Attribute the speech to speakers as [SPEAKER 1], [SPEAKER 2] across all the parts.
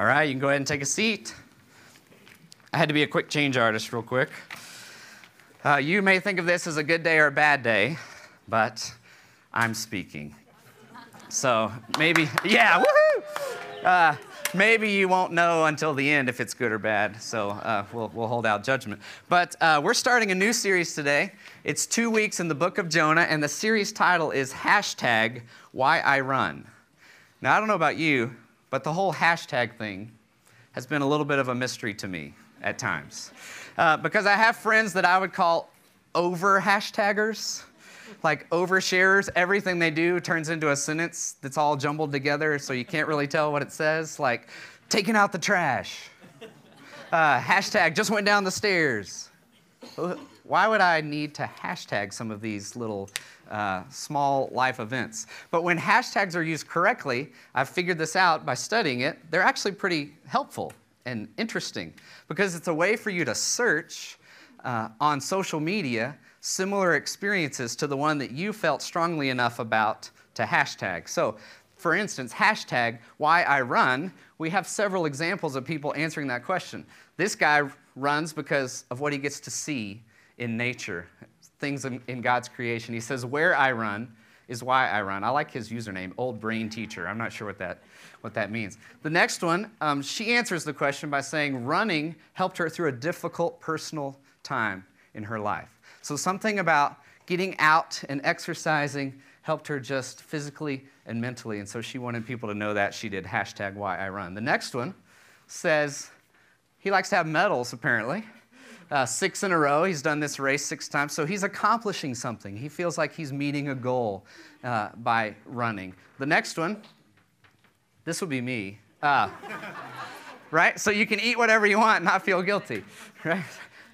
[SPEAKER 1] All right, you can go ahead and take a seat. I had to be a quick change artist, real quick. Uh, you may think of this as a good day or a bad day, but I'm speaking. So maybe, yeah, woohoo! Uh, maybe you won't know until the end if it's good or bad, so uh, we'll, we'll hold out judgment. But uh, we're starting a new series today. It's two weeks in the book of Jonah, and the series title is hashtag Why I Run. Now, I don't know about you, but the whole hashtag thing has been a little bit of a mystery to me at times. Uh, because I have friends that I would call over hashtaggers, like oversharers. Everything they do turns into a sentence that's all jumbled together, so you can't really tell what it says. Like, taking out the trash. Uh, hashtag just went down the stairs. Why would I need to hashtag some of these little uh, small life events. But when hashtags are used correctly, I've figured this out by studying it, they're actually pretty helpful and interesting because it's a way for you to search uh, on social media similar experiences to the one that you felt strongly enough about to hashtag. So, for instance, hashtag why I run, we have several examples of people answering that question. This guy runs because of what he gets to see in nature things in, in God's creation. He says, Where I run is why I run. I like his username, Old Brain Teacher. I'm not sure what that, what that means. The next one, um, she answers the question by saying running helped her through a difficult personal time in her life. So something about getting out and exercising helped her just physically and mentally. And so she wanted people to know that. She did hashtag why I run. The next one says he likes to have medals, apparently uh, six in a row. He's done this race six times. So he's accomplishing something. He feels like he's meeting a goal uh, by running. The next one, this would be me. Uh, right? So you can eat whatever you want and not feel guilty, right?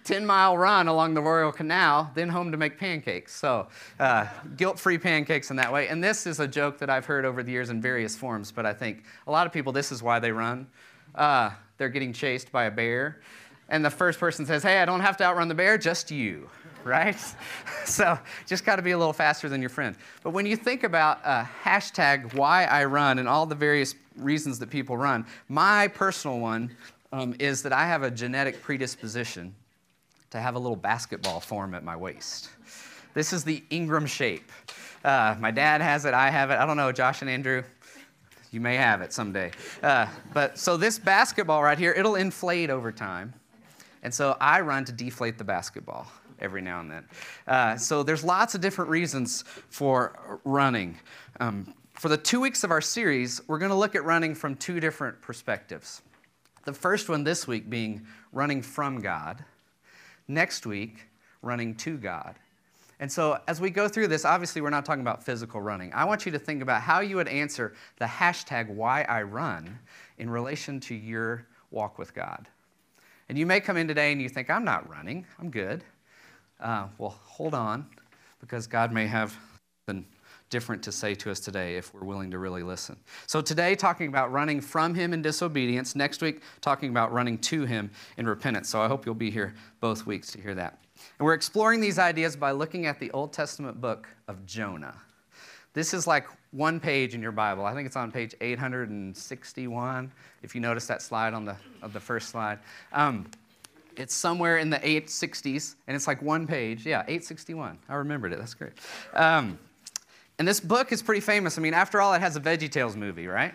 [SPEAKER 1] 10 mile run along the Royal Canal, then home to make pancakes. So, uh, guilt free pancakes in that way. And this is a joke that I've heard over the years in various forms, but I think a lot of people, this is why they run. Uh, they're getting chased by a bear and the first person says, Hey, I don't have to outrun the bear, just you, right? so just got to be a little faster than your friend. But when you think about uh, hashtag why I run and all the various reasons that people run, my personal one um, is that I have a genetic predisposition to have a little basketball form at my waist. This is the Ingram shape. Uh, my dad has it, I have it. I don't know, Josh and Andrew, you may have it someday. Uh, but so this basketball right here, it'll inflate over time. And so I run to deflate the basketball every now and then. Uh, so there's lots of different reasons for running. Um, for the two weeks of our series, we're going to look at running from two different perspectives. The first one this week being running from God. Next week, running to God. And so, as we go through this, obviously, we're not talking about physical running. I want you to think about how you would answer the hashtag why I run in relation to your walk with God. And you may come in today and you think, I'm not running, I'm good. Uh, well, hold on, because God may have something different to say to us today if we're willing to really listen. So, today, talking about running from Him in disobedience. Next week, talking about running to Him in repentance. So, I hope you'll be here both weeks to hear that. And we're exploring these ideas by looking at the Old Testament book of Jonah. This is like one page in your Bible. I think it's on page 861, if you notice that slide on the, of the first slide. Um, it's somewhere in the 860s, and it's like one page. Yeah, 861. I remembered it. That's great. Um, and this book is pretty famous. I mean, after all, it has a VeggieTales movie, right?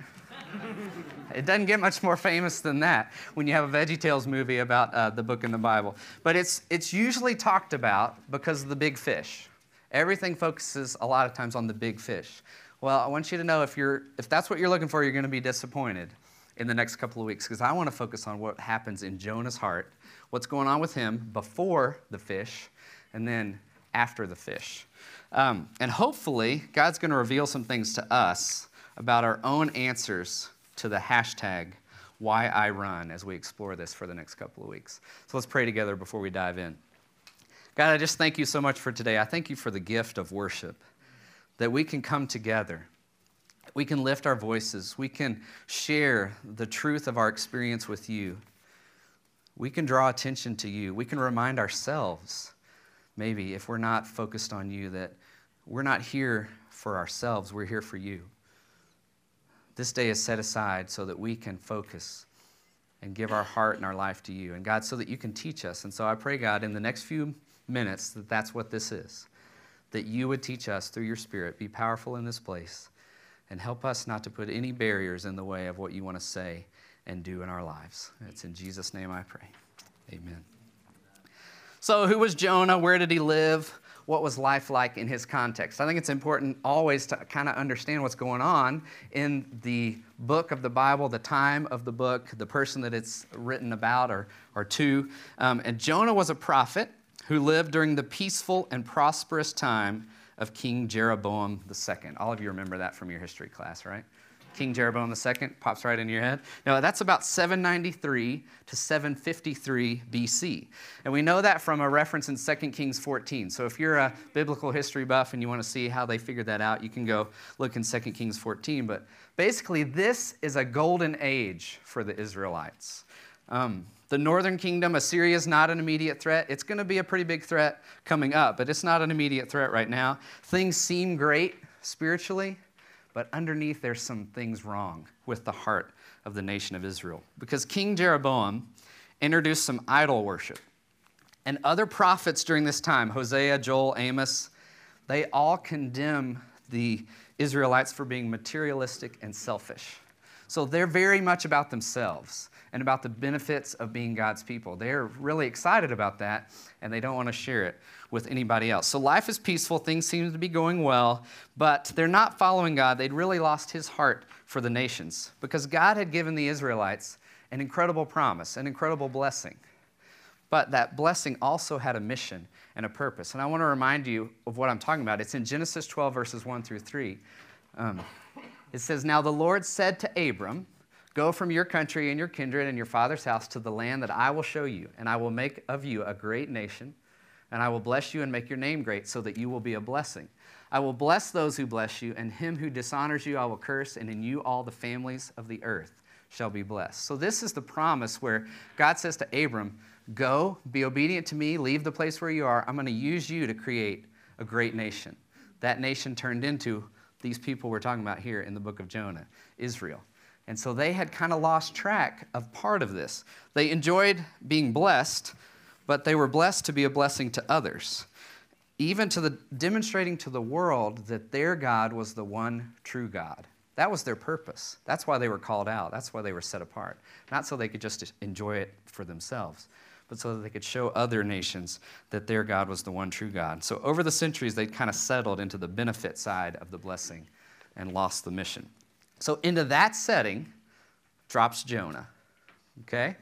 [SPEAKER 1] it doesn't get much more famous than that when you have a VeggieTales movie about uh, the book in the Bible. But it's, it's usually talked about because of the big fish. Everything focuses a lot of times on the big fish. Well, I want you to know if, you're, if that's what you're looking for, you're going to be disappointed in the next couple of weeks because I want to focus on what happens in Jonah's heart, what's going on with him before the fish, and then after the fish. Um, and hopefully, God's going to reveal some things to us about our own answers to the hashtag why I run as we explore this for the next couple of weeks. So let's pray together before we dive in. God, I just thank you so much for today. I thank you for the gift of worship, that we can come together. We can lift our voices. We can share the truth of our experience with you. We can draw attention to you. We can remind ourselves, maybe if we're not focused on you, that we're not here for ourselves, we're here for you. This day is set aside so that we can focus and give our heart and our life to you. And God, so that you can teach us. And so I pray, God, in the next few minutes, that that's what this is. That you would teach us through your Spirit, be powerful in this place, and help us not to put any barriers in the way of what you want to say and do in our lives. It's in Jesus' name I pray. Amen. So, who was Jonah? Where did he live? What was life like in his context? I think it's important always to kind of understand what's going on in the book of the Bible, the time of the book, the person that it's written about or, or to. Um, and Jonah was a prophet who lived during the peaceful and prosperous time of King Jeroboam II. All of you remember that from your history class, right? King Jeroboam II pops right into your head. No, that's about 793 to 753 BC. And we know that from a reference in 2 Kings 14. So if you're a biblical history buff and you want to see how they figured that out, you can go look in 2 Kings 14. But basically, this is a golden age for the Israelites. Um, the northern kingdom, Assyria is not an immediate threat. It's going to be a pretty big threat coming up, but it's not an immediate threat right now. Things seem great spiritually, but underneath there's some things wrong with the heart of the nation of Israel. Because King Jeroboam introduced some idol worship. And other prophets during this time, Hosea, Joel, Amos, they all condemn the Israelites for being materialistic and selfish. So they're very much about themselves and about the benefits of being God's people. They're really excited about that, and they don't want to share it with anybody else. So life is peaceful, things seem to be going well, but they're not following God. They'd really lost his heart for the nations because God had given the Israelites an incredible promise, an incredible blessing. But that blessing also had a mission and a purpose. And I want to remind you of what I'm talking about. It's in Genesis 12, verses 1 through 3. Um, it says, Now the Lord said to Abram, Go from your country and your kindred and your father's house to the land that I will show you, and I will make of you a great nation, and I will bless you and make your name great, so that you will be a blessing. I will bless those who bless you, and him who dishonors you I will curse, and in you all the families of the earth shall be blessed. So, this is the promise where God says to Abram, Go, be obedient to me, leave the place where you are. I'm going to use you to create a great nation. That nation turned into these people we're talking about here in the book of Jonah, Israel. And so they had kind of lost track of part of this. They enjoyed being blessed, but they were blessed to be a blessing to others, even to the demonstrating to the world that their God was the one true God. That was their purpose. That's why they were called out. That's why they were set apart. Not so they could just enjoy it for themselves, but so that they could show other nations that their God was the one true God. So over the centuries, they kind of settled into the benefit side of the blessing and lost the mission. So, into that setting drops Jonah. Okay?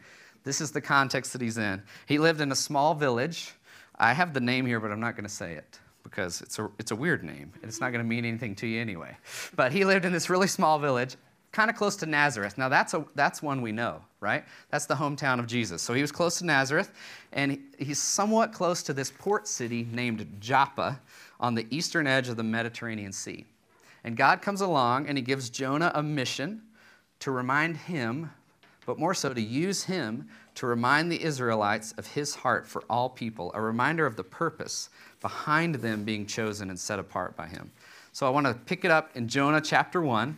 [SPEAKER 1] This is the context that he's in. He lived in a small village. I have the name here, but I'm not going to say it because it's a, it's a weird name and it's not going to mean anything to you anyway. But he lived in this really small village, kind of close to Nazareth. Now, that's, a, that's one we know, right? That's the hometown of Jesus. So he was close to Nazareth, and he, he's somewhat close to this port city named Joppa on the eastern edge of the Mediterranean Sea. And God comes along and he gives Jonah a mission to remind him, but more so to use him to remind the Israelites of his heart for all people, a reminder of the purpose behind them being chosen and set apart by him. So I want to pick it up in Jonah chapter 1,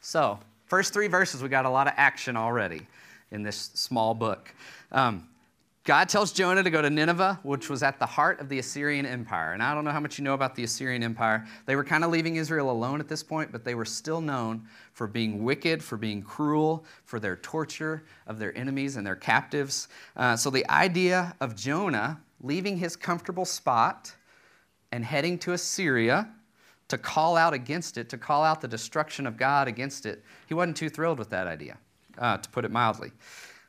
[SPEAKER 1] So, first three verses, we got a lot of action already in this small book. Um, God tells Jonah to go to Nineveh, which was at the heart of the Assyrian Empire. And I don't know how much you know about the Assyrian Empire. They were kind of leaving Israel alone at this point, but they were still known for being wicked, for being cruel, for their torture of their enemies and their captives. Uh, so the idea of Jonah leaving his comfortable spot and heading to Assyria to call out against it, to call out the destruction of God against it, he wasn't too thrilled with that idea, uh, to put it mildly.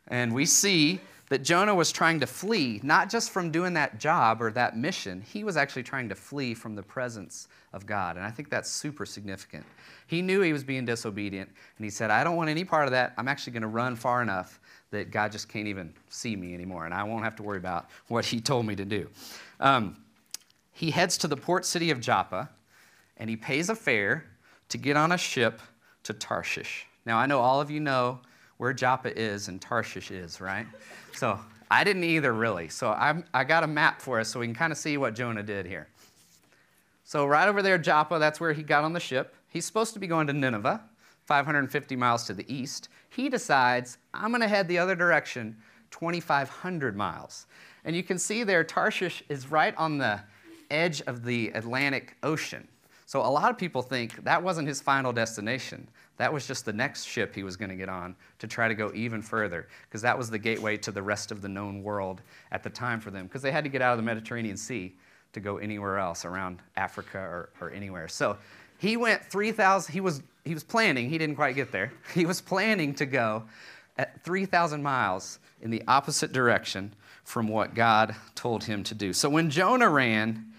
[SPEAKER 1] And we see that Jonah was trying to flee, not just from doing that job or that mission, he was actually trying to flee from the presence of God. And I think that's super significant. He knew he was being disobedient, and he said, I don't want any part of that. I'm actually going to run far enough that God just can't even see me anymore, and I won't have to worry about what he told me to do. Um, he heads to the port city of Joppa, and he pays a fare to get on a ship to Tarshish. Now, I know all of you know where Joppa is and Tarshish is, right? So I didn't either, really. So I'm, I got a map for us so we can kind of see what Jonah did here. So, right over there, Joppa, that's where he got on the ship. He's supposed to be going to Nineveh, 550 miles to the east. He decides, I'm going to head the other direction, 2,500 miles. And you can see there, Tarshish is right on the edge of the Atlantic Ocean. So, a lot of people think that wasn't his final destination. That was just the next ship he was going to get on to try to go even further, because that was the gateway to the rest of the known world at the time for them, because they had to get out of the Mediterranean Sea to go anywhere else around Africa or, or anywhere. So he went 3,000, he was, he was planning, he didn't quite get there. He was planning to go at 3,000 miles in the opposite direction from what God told him to do. So when Jonah ran,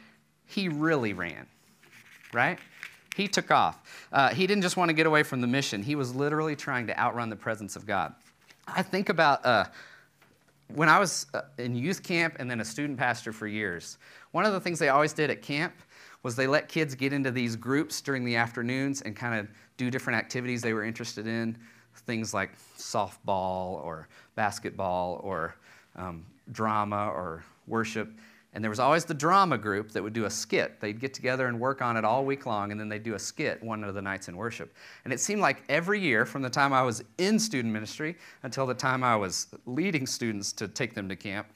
[SPEAKER 1] he really ran, right? He took off. Uh, he didn't just want to get away from the mission, he was literally trying to outrun the presence of God. I think about uh, when I was uh, in youth camp and then a student pastor for years, one of the things they always did at camp was they let kids get into these groups during the afternoons and kind of do different activities they were interested in, things like softball or basketball or um, drama or worship. And there was always the drama group that would do a skit. They'd get together and work on it all week long, and then they'd do a skit one of the nights in worship. And it seemed like every year, from the time I was in student ministry until the time I was leading students to take them to camp,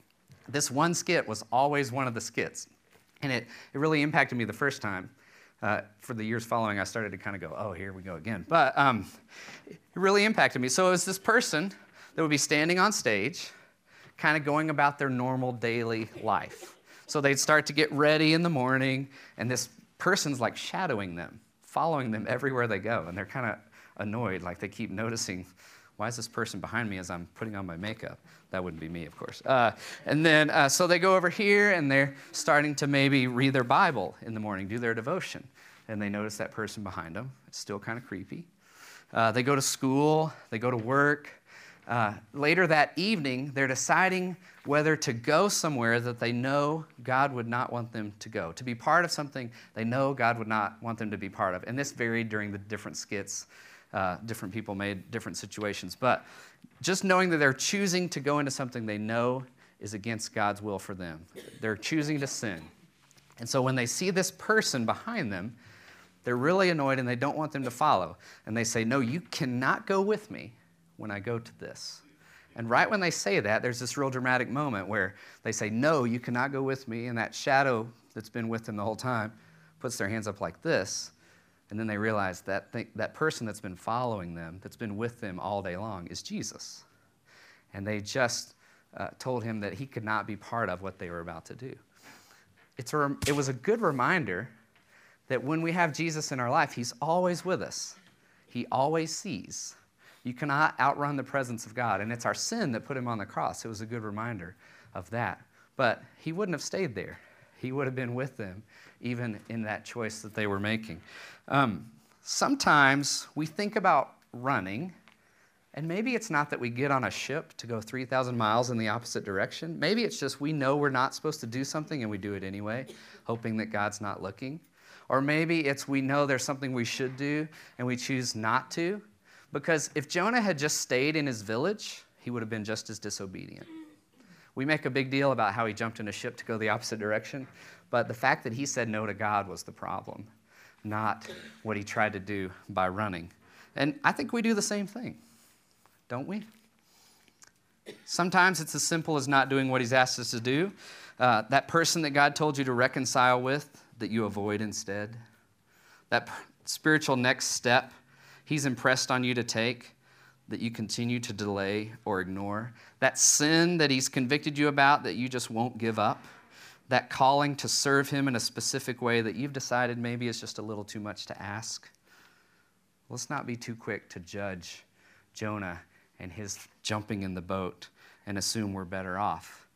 [SPEAKER 1] this one skit was always one of the skits. And it, it really impacted me the first time. Uh, for the years following, I started to kind of go, oh, here we go again. But um, it really impacted me. So it was this person that would be standing on stage, kind of going about their normal daily life so they'd start to get ready in the morning, and this person's like shadowing them, following them everywhere they go. And they're kind of annoyed, like they keep noticing, why is this person behind me as I'm putting on my makeup? That wouldn't be me, of course. Uh, and then, uh, so they go over here and they're starting to maybe read their Bible in the morning, do their devotion. And they notice that person behind them. It's still kind of creepy. Uh, they go to school, they go to work, uh, later that evening, they're deciding whether to go somewhere that they know God would not want them to go, to be part of something they know God would not want them to be part of. And this varied during the different skits. Uh, different people made different situations. But just knowing that they're choosing to go into something they know is against God's will for them, they're choosing to sin. And so when they see this person behind them, they're really annoyed and they don't want them to follow. And they say, No, you cannot go with me when I go to this. And right when they say that, there's this real dramatic moment where they say, No, you cannot go with me. And that shadow that's been with them the whole time puts their hands up like this. And then they realize that th- that person that's been following them, that's been with them all day long, is Jesus. And they just uh, told him that he could not be part of what they were about to do. It's a, it was a good reminder that when we have Jesus in our life, he's always with us, he always sees. You cannot outrun the presence of God. And it's our sin that put him on the cross. It was a good reminder of that. But he wouldn't have stayed there, he would have been with them, even in that choice that they were making. Um, sometimes we think about running. And maybe it's not that we get on a ship to go 3,000 miles in the opposite direction. Maybe it's just we know we're not supposed to do something and we do it anyway, hoping that God's not looking. Or maybe it's we know there's something we should do and we choose not to because if Jonah had just stayed in his village, he would have been just as disobedient. We make a big deal about how he jumped in a ship to go the opposite direction, but the fact that he said no to God was the problem, not what he tried to do by running. And I think we do the same thing, don't we? Sometimes it's as simple as not doing what he's asked us to do. Uh, that person that God told you to reconcile with, that you avoid instead. That spiritual next step He's impressed on you to take that you continue to delay or ignore. That sin that He's convicted you about that you just won't give up. That calling to serve Him in a specific way that you've decided maybe is just a little too much to ask. Let's not be too quick to judge Jonah and his jumping in the boat and assume we're better off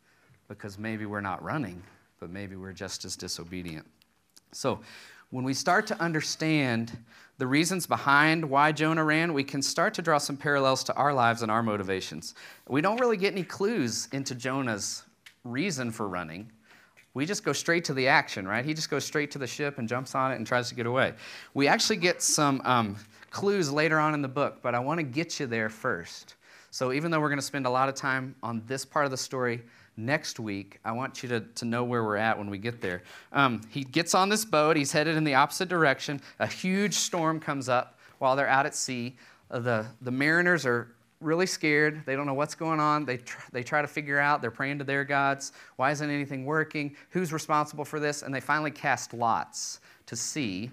[SPEAKER 1] because maybe we're not running, but maybe we're just as disobedient. So, when we start to understand the reasons behind why Jonah ran, we can start to draw some parallels to our lives and our motivations. We don't really get any clues into Jonah's reason for running. We just go straight to the action, right? He just goes straight to the ship and jumps on it and tries to get away. We actually get some um, clues later on in the book, but I want to get you there first. So even though we're going to spend a lot of time on this part of the story, next week, I want you to, to know where we're at when we get there. Um, he gets on this boat, he's headed in the opposite direction. A huge storm comes up while they're out at sea. Uh, the, the mariners are really scared. They don't know what's going on. They, tr- they try to figure out, they're praying to their gods. Why isn't anything working? Who's responsible for this? And they finally cast lots to see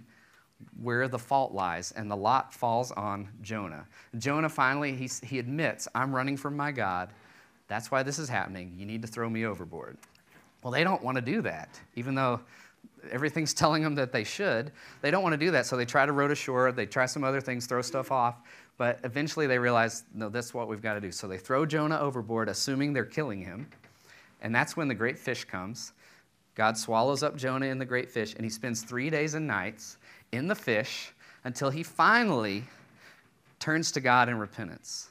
[SPEAKER 1] where the fault lies, and the lot falls on Jonah. Jonah finally, he, he admits, I'm running from my God. That's why this is happening. You need to throw me overboard. Well, they don't want to do that, even though everything's telling them that they should. They don't want to do that, so they try to row to shore. They try some other things, throw stuff off, but eventually they realize, no, that's what we've got to do. So they throw Jonah overboard, assuming they're killing him, and that's when the great fish comes. God swallows up Jonah in the great fish, and he spends three days and nights in the fish until he finally turns to God in repentance.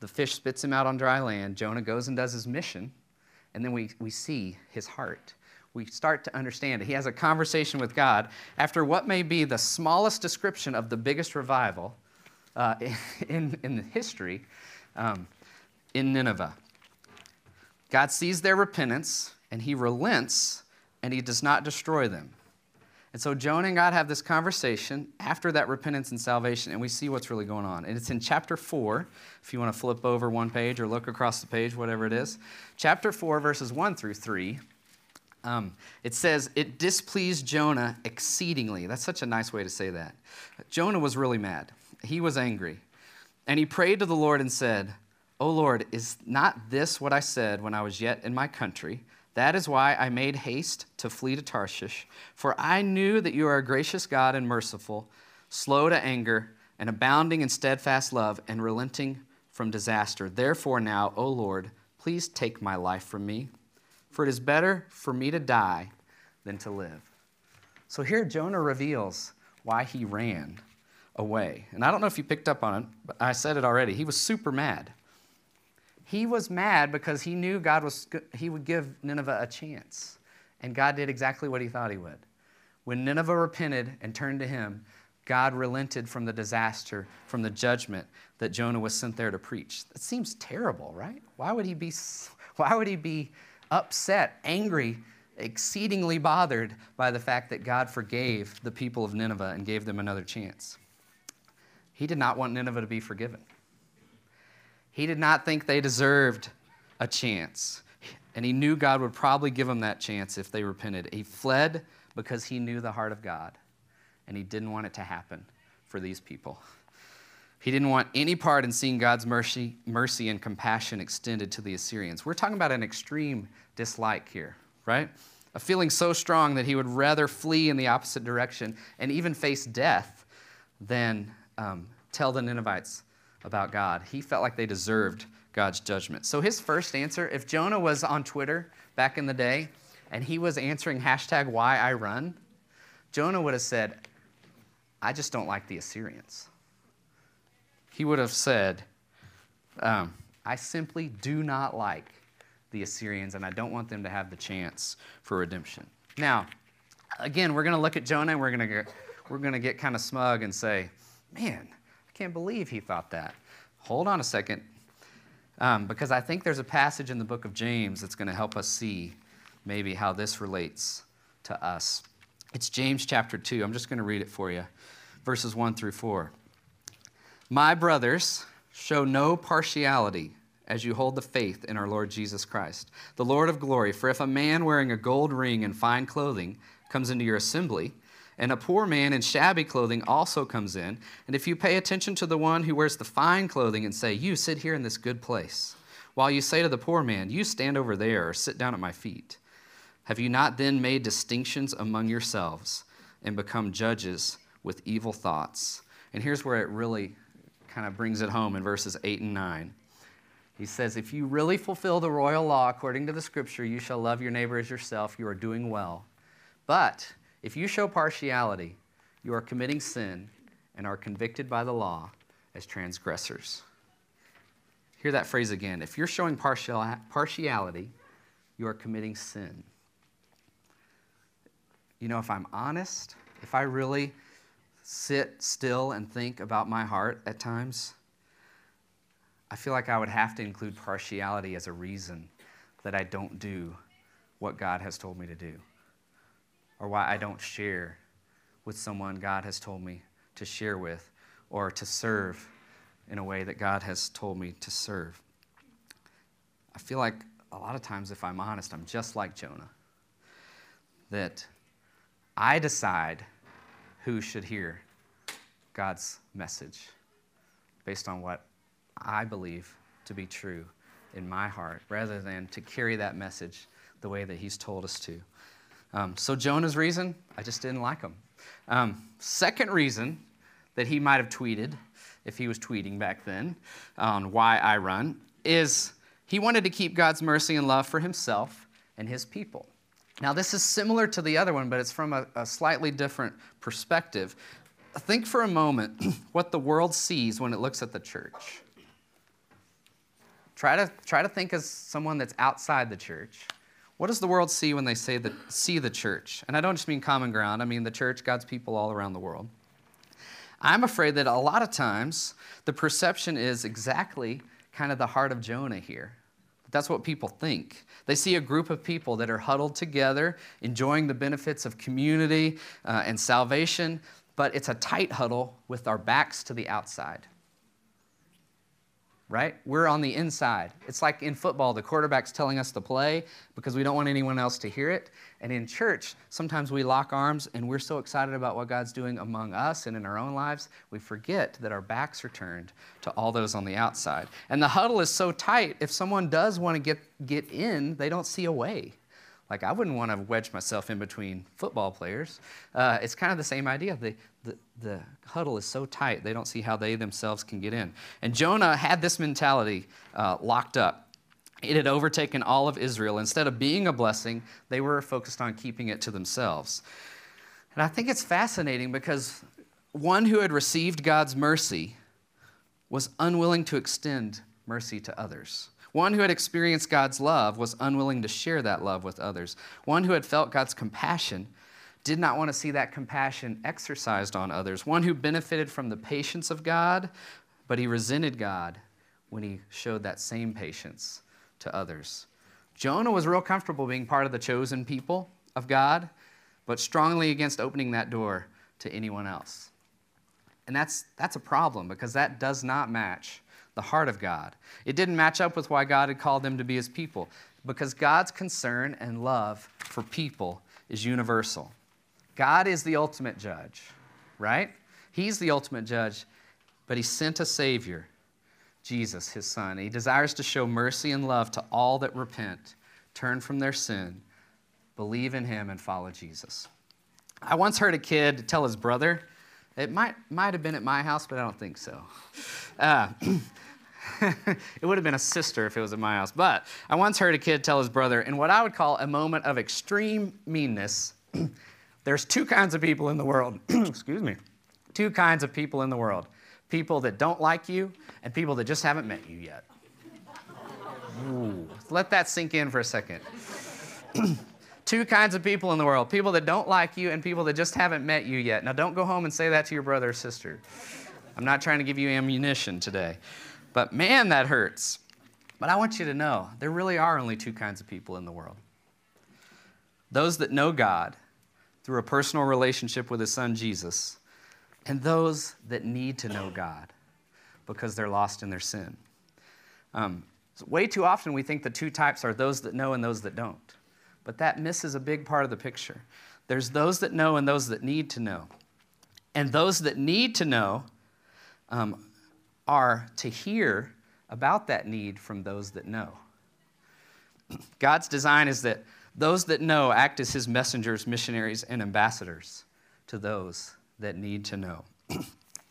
[SPEAKER 1] The fish spits him out on dry land. Jonah goes and does his mission, and then we, we see his heart. We start to understand it. He has a conversation with God after what may be the smallest description of the biggest revival uh, in, in history um, in Nineveh. God sees their repentance, and he relents, and he does not destroy them. And so Jonah and God have this conversation after that repentance and salvation, and we see what's really going on. And it's in chapter 4, if you want to flip over one page or look across the page, whatever it is. Chapter 4, verses 1 through 3. Um, it says, It displeased Jonah exceedingly. That's such a nice way to say that. Jonah was really mad, he was angry. And he prayed to the Lord and said, O Lord, is not this what I said when I was yet in my country? That is why I made haste to flee to Tarshish, for I knew that you are a gracious God and merciful, slow to anger, and abounding in steadfast love, and relenting from disaster. Therefore, now, O Lord, please take my life from me, for it is better for me to die than to live. So here Jonah reveals why he ran away. And I don't know if you picked up on it, but I said it already. He was super mad. He was mad because he knew God was, he would give Nineveh a chance. And God did exactly what he thought he would. When Nineveh repented and turned to him, God relented from the disaster, from the judgment that Jonah was sent there to preach. That seems terrible, right? Why would he be, why would he be upset, angry, exceedingly bothered by the fact that God forgave the people of Nineveh and gave them another chance? He did not want Nineveh to be forgiven. He did not think they deserved a chance. And he knew God would probably give them that chance if they repented. He fled because he knew the heart of God, and he didn't want it to happen for these people. He didn't want any part in seeing God's mercy, mercy and compassion extended to the Assyrians. We're talking about an extreme dislike here, right? A feeling so strong that he would rather flee in the opposite direction and even face death than um, tell the Ninevites about God. He felt like they deserved God's judgment. So his first answer, if Jonah was on Twitter back in the day and he was answering hashtag why I run, Jonah would have said, I just don't like the Assyrians. He would have said, um, I simply do not like the Assyrians and I don't want them to have the chance for redemption. Now, again, we're going to look at Jonah and we're going to we're going to get kind of smug and say, man, can't believe he thought that. Hold on a second, um, because I think there's a passage in the book of James that's going to help us see maybe how this relates to us. It's James chapter 2. I'm just going to read it for you, verses 1 through 4. My brothers, show no partiality as you hold the faith in our Lord Jesus Christ, the Lord of glory. For if a man wearing a gold ring and fine clothing comes into your assembly, and a poor man in shabby clothing also comes in. And if you pay attention to the one who wears the fine clothing and say, You sit here in this good place, while you say to the poor man, You stand over there or sit down at my feet, have you not then made distinctions among yourselves and become judges with evil thoughts? And here's where it really kind of brings it home in verses 8 and 9. He says, If you really fulfill the royal law according to the scripture, you shall love your neighbor as yourself, you are doing well. But if you show partiality, you are committing sin and are convicted by the law as transgressors. Hear that phrase again. If you're showing partial, partiality, you are committing sin. You know, if I'm honest, if I really sit still and think about my heart at times, I feel like I would have to include partiality as a reason that I don't do what God has told me to do, or why I don't share with someone God has told me to share with, or to serve in a way that God has told me to serve. I feel like a lot of times, if I'm honest, I'm just like Jonah. That I decide who should hear God's message based on what I believe to be true in my heart, rather than to carry that message the way that He's told us to. Um, so, Jonah's reason, I just didn't like him. Um, second reason that he might have tweeted, if he was tweeting back then, on why I run, is he wanted to keep God's mercy and love for himself and his people. Now, this is similar to the other one, but it's from a, a slightly different perspective. Think for a moment what the world sees when it looks at the church. Try to, try to think as someone that's outside the church. What does the world see when they say that, see the church? And I don't just mean common ground, I mean the church, God's people all around the world. I'm afraid that a lot of times the perception is exactly kind of the heart of Jonah here. That's what people think. They see a group of people that are huddled together, enjoying the benefits of community uh, and salvation, but it's a tight huddle with our backs to the outside. Right? We're on the inside. It's like in football, the quarterback's telling us to play because we don't want anyone else to hear it. And in church, sometimes we lock arms and we're so excited about what God's doing among us and in our own lives, we forget that our backs are turned to all those on the outside. And the huddle is so tight, if someone does want to get, get in, they don't see a way. Like, I wouldn't want to wedge myself in between football players. Uh, it's kind of the same idea. The, the, the huddle is so tight, they don't see how they themselves can get in. And Jonah had this mentality uh, locked up. It had overtaken all of Israel. Instead of being a blessing, they were focused on keeping it to themselves. And I think it's fascinating because one who had received God's mercy was unwilling to extend mercy to others. One who had experienced God's love was unwilling to share that love with others. One who had felt God's compassion did not want to see that compassion exercised on others. One who benefited from the patience of God, but he resented God when he showed that same patience to others. Jonah was real comfortable being part of the chosen people of God, but strongly against opening that door to anyone else. And that's, that's a problem because that does not match the heart of God. It didn't match up with why God had called them to be his people because God's concern and love for people is universal. God is the ultimate judge, right? He's the ultimate judge, but he sent a Savior Jesus, his son. He desires to show mercy and love to all that repent, turn from their sin, believe in him, and follow Jesus. I once heard a kid tell his brother, it might, might have been at my house, but I don't think so. Uh, it would have been a sister if it was at my house. But I once heard a kid tell his brother, in what I would call a moment of extreme meanness, there's two kinds of people in the world. Excuse me. Two kinds of people in the world people that don't like you and people that just haven't met you yet. Ooh, let that sink in for a second. Two kinds of people in the world people that don't like you and people that just haven't met you yet. Now, don't go home and say that to your brother or sister. I'm not trying to give you ammunition today. But man, that hurts. But I want you to know there really are only two kinds of people in the world those that know God through a personal relationship with His Son Jesus, and those that need to know God because they're lost in their sin. Um, so way too often we think the two types are those that know and those that don't. But that misses a big part of the picture. There's those that know and those that need to know. And those that need to know um, are to hear about that need from those that know. God's design is that those that know act as his messengers, missionaries, and ambassadors to those that need to know.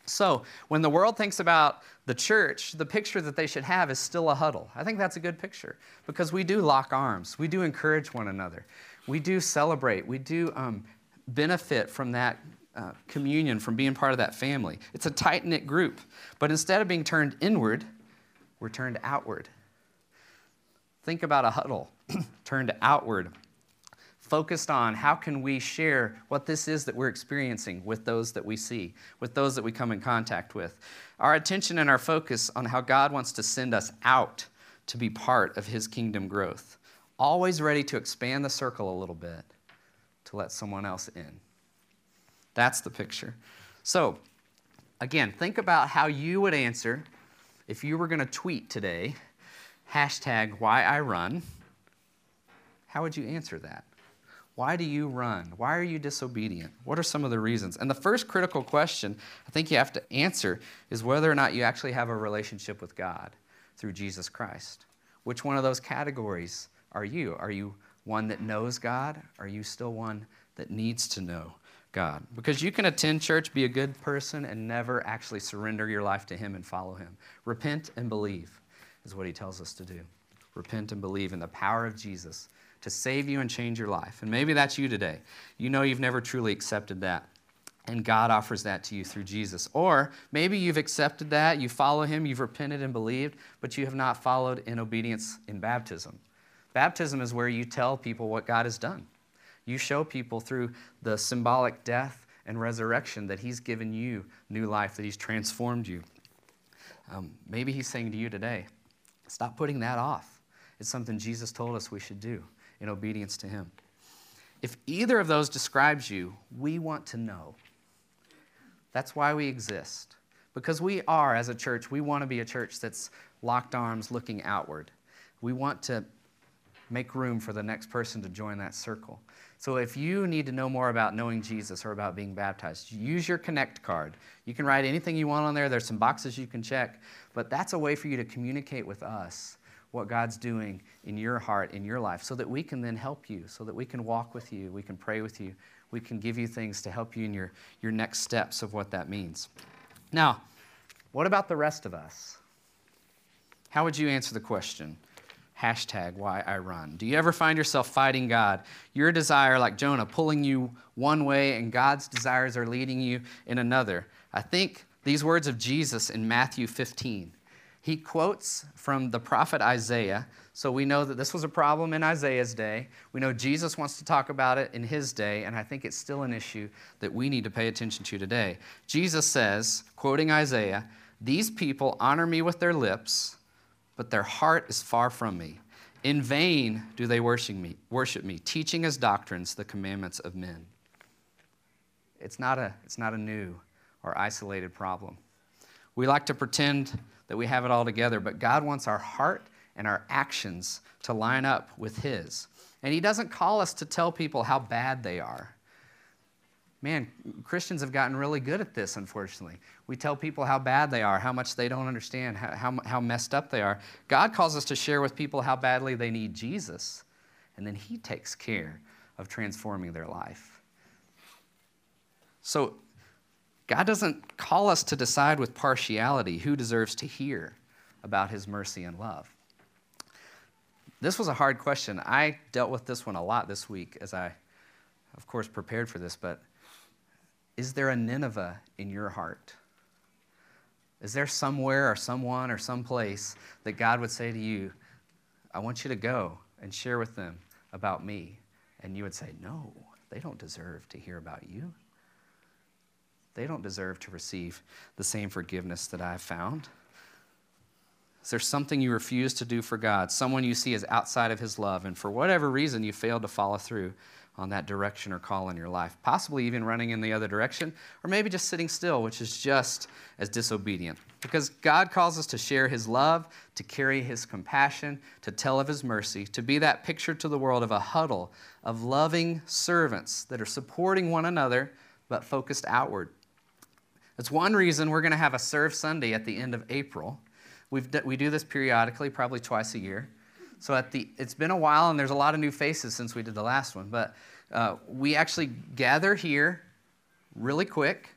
[SPEAKER 1] So, when the world thinks about the church, the picture that they should have is still a huddle. I think that's a good picture because we do lock arms, we do encourage one another, we do celebrate, we do um, benefit from that uh, communion, from being part of that family. It's a tight knit group. But instead of being turned inward, we're turned outward. Think about a huddle turned outward focused on how can we share what this is that we're experiencing with those that we see, with those that we come in contact with. Our attention and our focus on how God wants to send us out to be part of his kingdom growth. Always ready to expand the circle a little bit to let someone else in. That's the picture. So, again, think about how you would answer if you were going to tweet today, hashtag why I run. How would you answer that? Why do you run? Why are you disobedient? What are some of the reasons? And the first critical question I think you have to answer is whether or not you actually have a relationship with God through Jesus Christ. Which one of those categories are you? Are you one that knows God? Are you still one that needs to know God? Because you can attend church, be a good person, and never actually surrender your life to Him and follow Him. Repent and believe is what He tells us to do. Repent and believe in the power of Jesus to save you and change your life. And maybe that's you today. You know you've never truly accepted that. And God offers that to you through Jesus. Or maybe you've accepted that, you follow Him, you've repented and believed, but you have not followed in obedience in baptism. Baptism is where you tell people what God has done. You show people through the symbolic death and resurrection that He's given you new life, that He's transformed you. Um, maybe He's saying to you today, stop putting that off. It's something Jesus told us we should do in obedience to Him. If either of those describes you, we want to know. That's why we exist. Because we are, as a church, we want to be a church that's locked arms looking outward. We want to make room for the next person to join that circle. So if you need to know more about knowing Jesus or about being baptized, use your Connect card. You can write anything you want on there. There's some boxes you can check, but that's a way for you to communicate with us what God's doing in your heart, in your life, so that we can then help you, so that we can walk with you, we can pray with you, we can give you things to help you in your, your next steps of what that means. Now, what about the rest of us? How would you answer the question? Hashtag why I run. Do you ever find yourself fighting God? Your desire, like Jonah, pulling you one way, and God's desires are leading you in another. I think these words of Jesus in Matthew 15 he quotes from the prophet Isaiah. So we know that this was a problem in Isaiah's day. We know Jesus wants to talk about it in his day, and I think it's still an issue that we need to pay attention to today. Jesus says, quoting Isaiah, These people honor me with their lips, but their heart is far from me. In vain do they worship me, worship me, teaching as doctrines the commandments of men. It's not a, it's not a new or isolated problem. We like to pretend that we have it all together, but God wants our heart and our actions to line up with His. And He doesn't call us to tell people how bad they are. Man, Christians have gotten really good at this, unfortunately. We tell people how bad they are, how much they don't understand, how, how, how messed up they are. God calls us to share with people how badly they need Jesus, and then He takes care of transforming their life. So God doesn't call us to decide with partiality who deserves to hear about his mercy and love. This was a hard question. I dealt with this one a lot this week as I, of course, prepared for this, but is there a Nineveh in your heart? Is there somewhere or someone or some place that God would say to you, I want you to go and share with them about me? And you would say, No, they don't deserve to hear about you. They don't deserve to receive the same forgiveness that I've found. Is there something you refuse to do for God, someone you see as outside of His love, and for whatever reason you failed to follow through on that direction or call in your life? Possibly even running in the other direction, or maybe just sitting still, which is just as disobedient. Because God calls us to share His love, to carry His compassion, to tell of His mercy, to be that picture to the world of a huddle of loving servants that are supporting one another but focused outward. That's one reason we're going to have a Serve Sunday at the end of April. We've we do this periodically, probably twice a year. So at the, it's been a while, and there's a lot of new faces since we did the last one. But uh, we actually gather here really quick,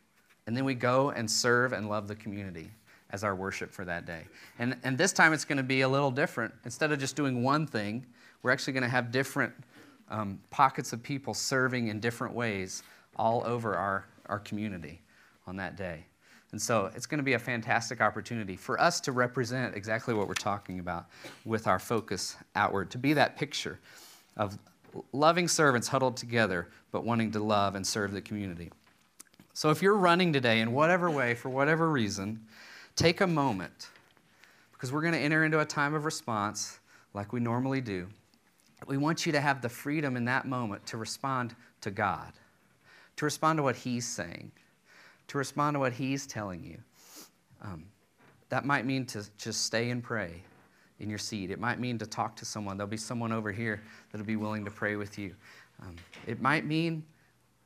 [SPEAKER 1] And then we go and serve and love the community as our worship for that day. And, and this time it's going to be a little different. Instead of just doing one thing, we're actually going to have different um, pockets of people serving in different ways all over our, our community on that day. And so it's going to be a fantastic opportunity for us to represent exactly what we're talking about with our focus outward, to be that picture of loving servants huddled together, but wanting to love and serve the community. So if you're running today in whatever way, for whatever reason, take a moment because we're going to enter into a time of response like we normally do. We want you to have the freedom in that moment to respond to God, to respond to what He's saying to respond to what He's telling you. Um, that might mean to just stay and pray in your seat. It might mean to talk to someone. There'll be someone over here that'll be willing to pray with you. Um, it might mean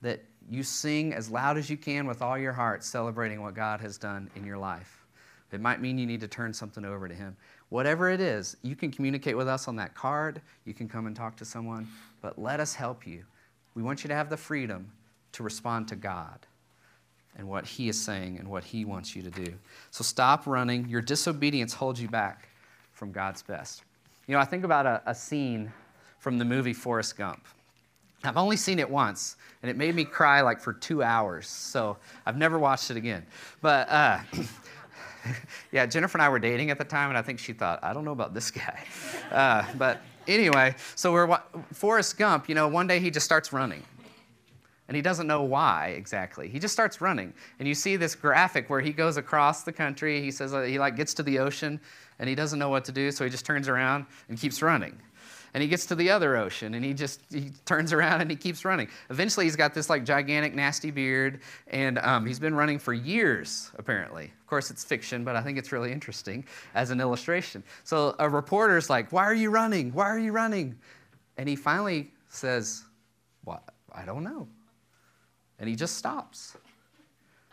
[SPEAKER 1] that you sing as loud as you can with all your heart, celebrating what God has done in your life. It might mean you need to turn something over to Him. Whatever it is, you can communicate with us on that card. You can come and talk to someone, but let us help you. We want you to have the freedom to respond to God and what He is saying and what He wants you to do. So stop running. Your disobedience holds you back from God's best. You know, I think about a, a scene from the movie Forrest Gump. I've only seen it once, and it made me cry like for two hours. So I've never watched it again. But uh, yeah, Jennifer and I were dating at the time, and I think she thought, I don't know about this guy. Uh, but anyway, so we're Forrest Gump. You know, one day he just starts running, and he doesn't know why exactly. He just starts running. And you see this graphic where he goes across the country. He says uh, he like gets to the ocean and he doesn't know what to do, so he just turns around and keeps running. And he gets to the other ocean and he just he turns around and he keeps running. Eventually, he's got this like gigantic, nasty beard, and um, he's been running for years, apparently. Of course, it's fiction, but I think it's really interesting as an illustration. So a reporter's like, Why are you running? Why are you running? And he finally says, What? I don't know and he just stops.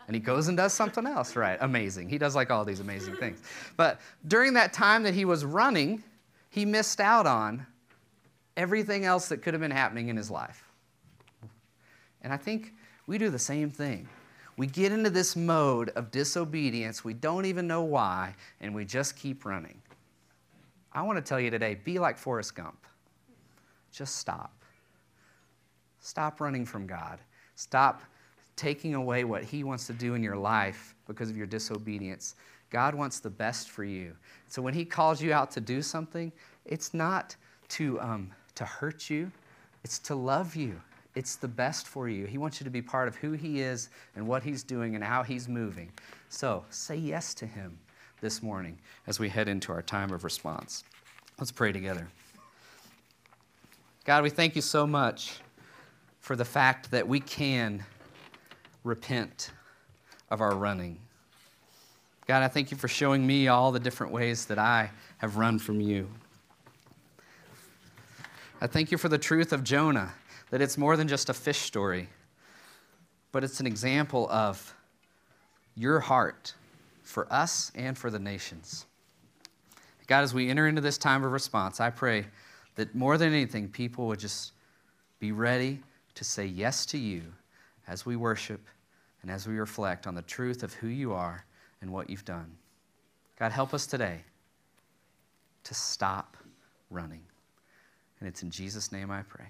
[SPEAKER 1] And he goes and does something else, right? Amazing. He does like all these amazing things. But during that time that he was running, he missed out on everything else that could have been happening in his life. And I think we do the same thing. We get into this mode of disobedience, we don't even know why, and we just keep running. I want to tell you today be like Forrest Gump. Just stop. Stop running from God Stop taking away what He wants to do in your life because of your disobedience. God wants the best for you. So when He calls you out to do something, it's not to, um, to hurt you, it's to love you. It's the best for you. He wants you to be part of who He is and what He's doing and how He's moving. So say yes to Him this morning as we head into our time of response. Let's pray together. God, we thank you so much for the fact that we can repent of our running. God, I thank you for showing me all the different ways that I have run from you. I thank you for the truth of Jonah, that it's more than just a fish story, but it's an example of your heart for us and for the nations. God, as we enter into this time of response, I pray that more than anything, people would just be ready to say yes to you as we worship and as we reflect on the truth of who you are and what you've done. God, help us today to stop running. And it's in Jesus' name I pray.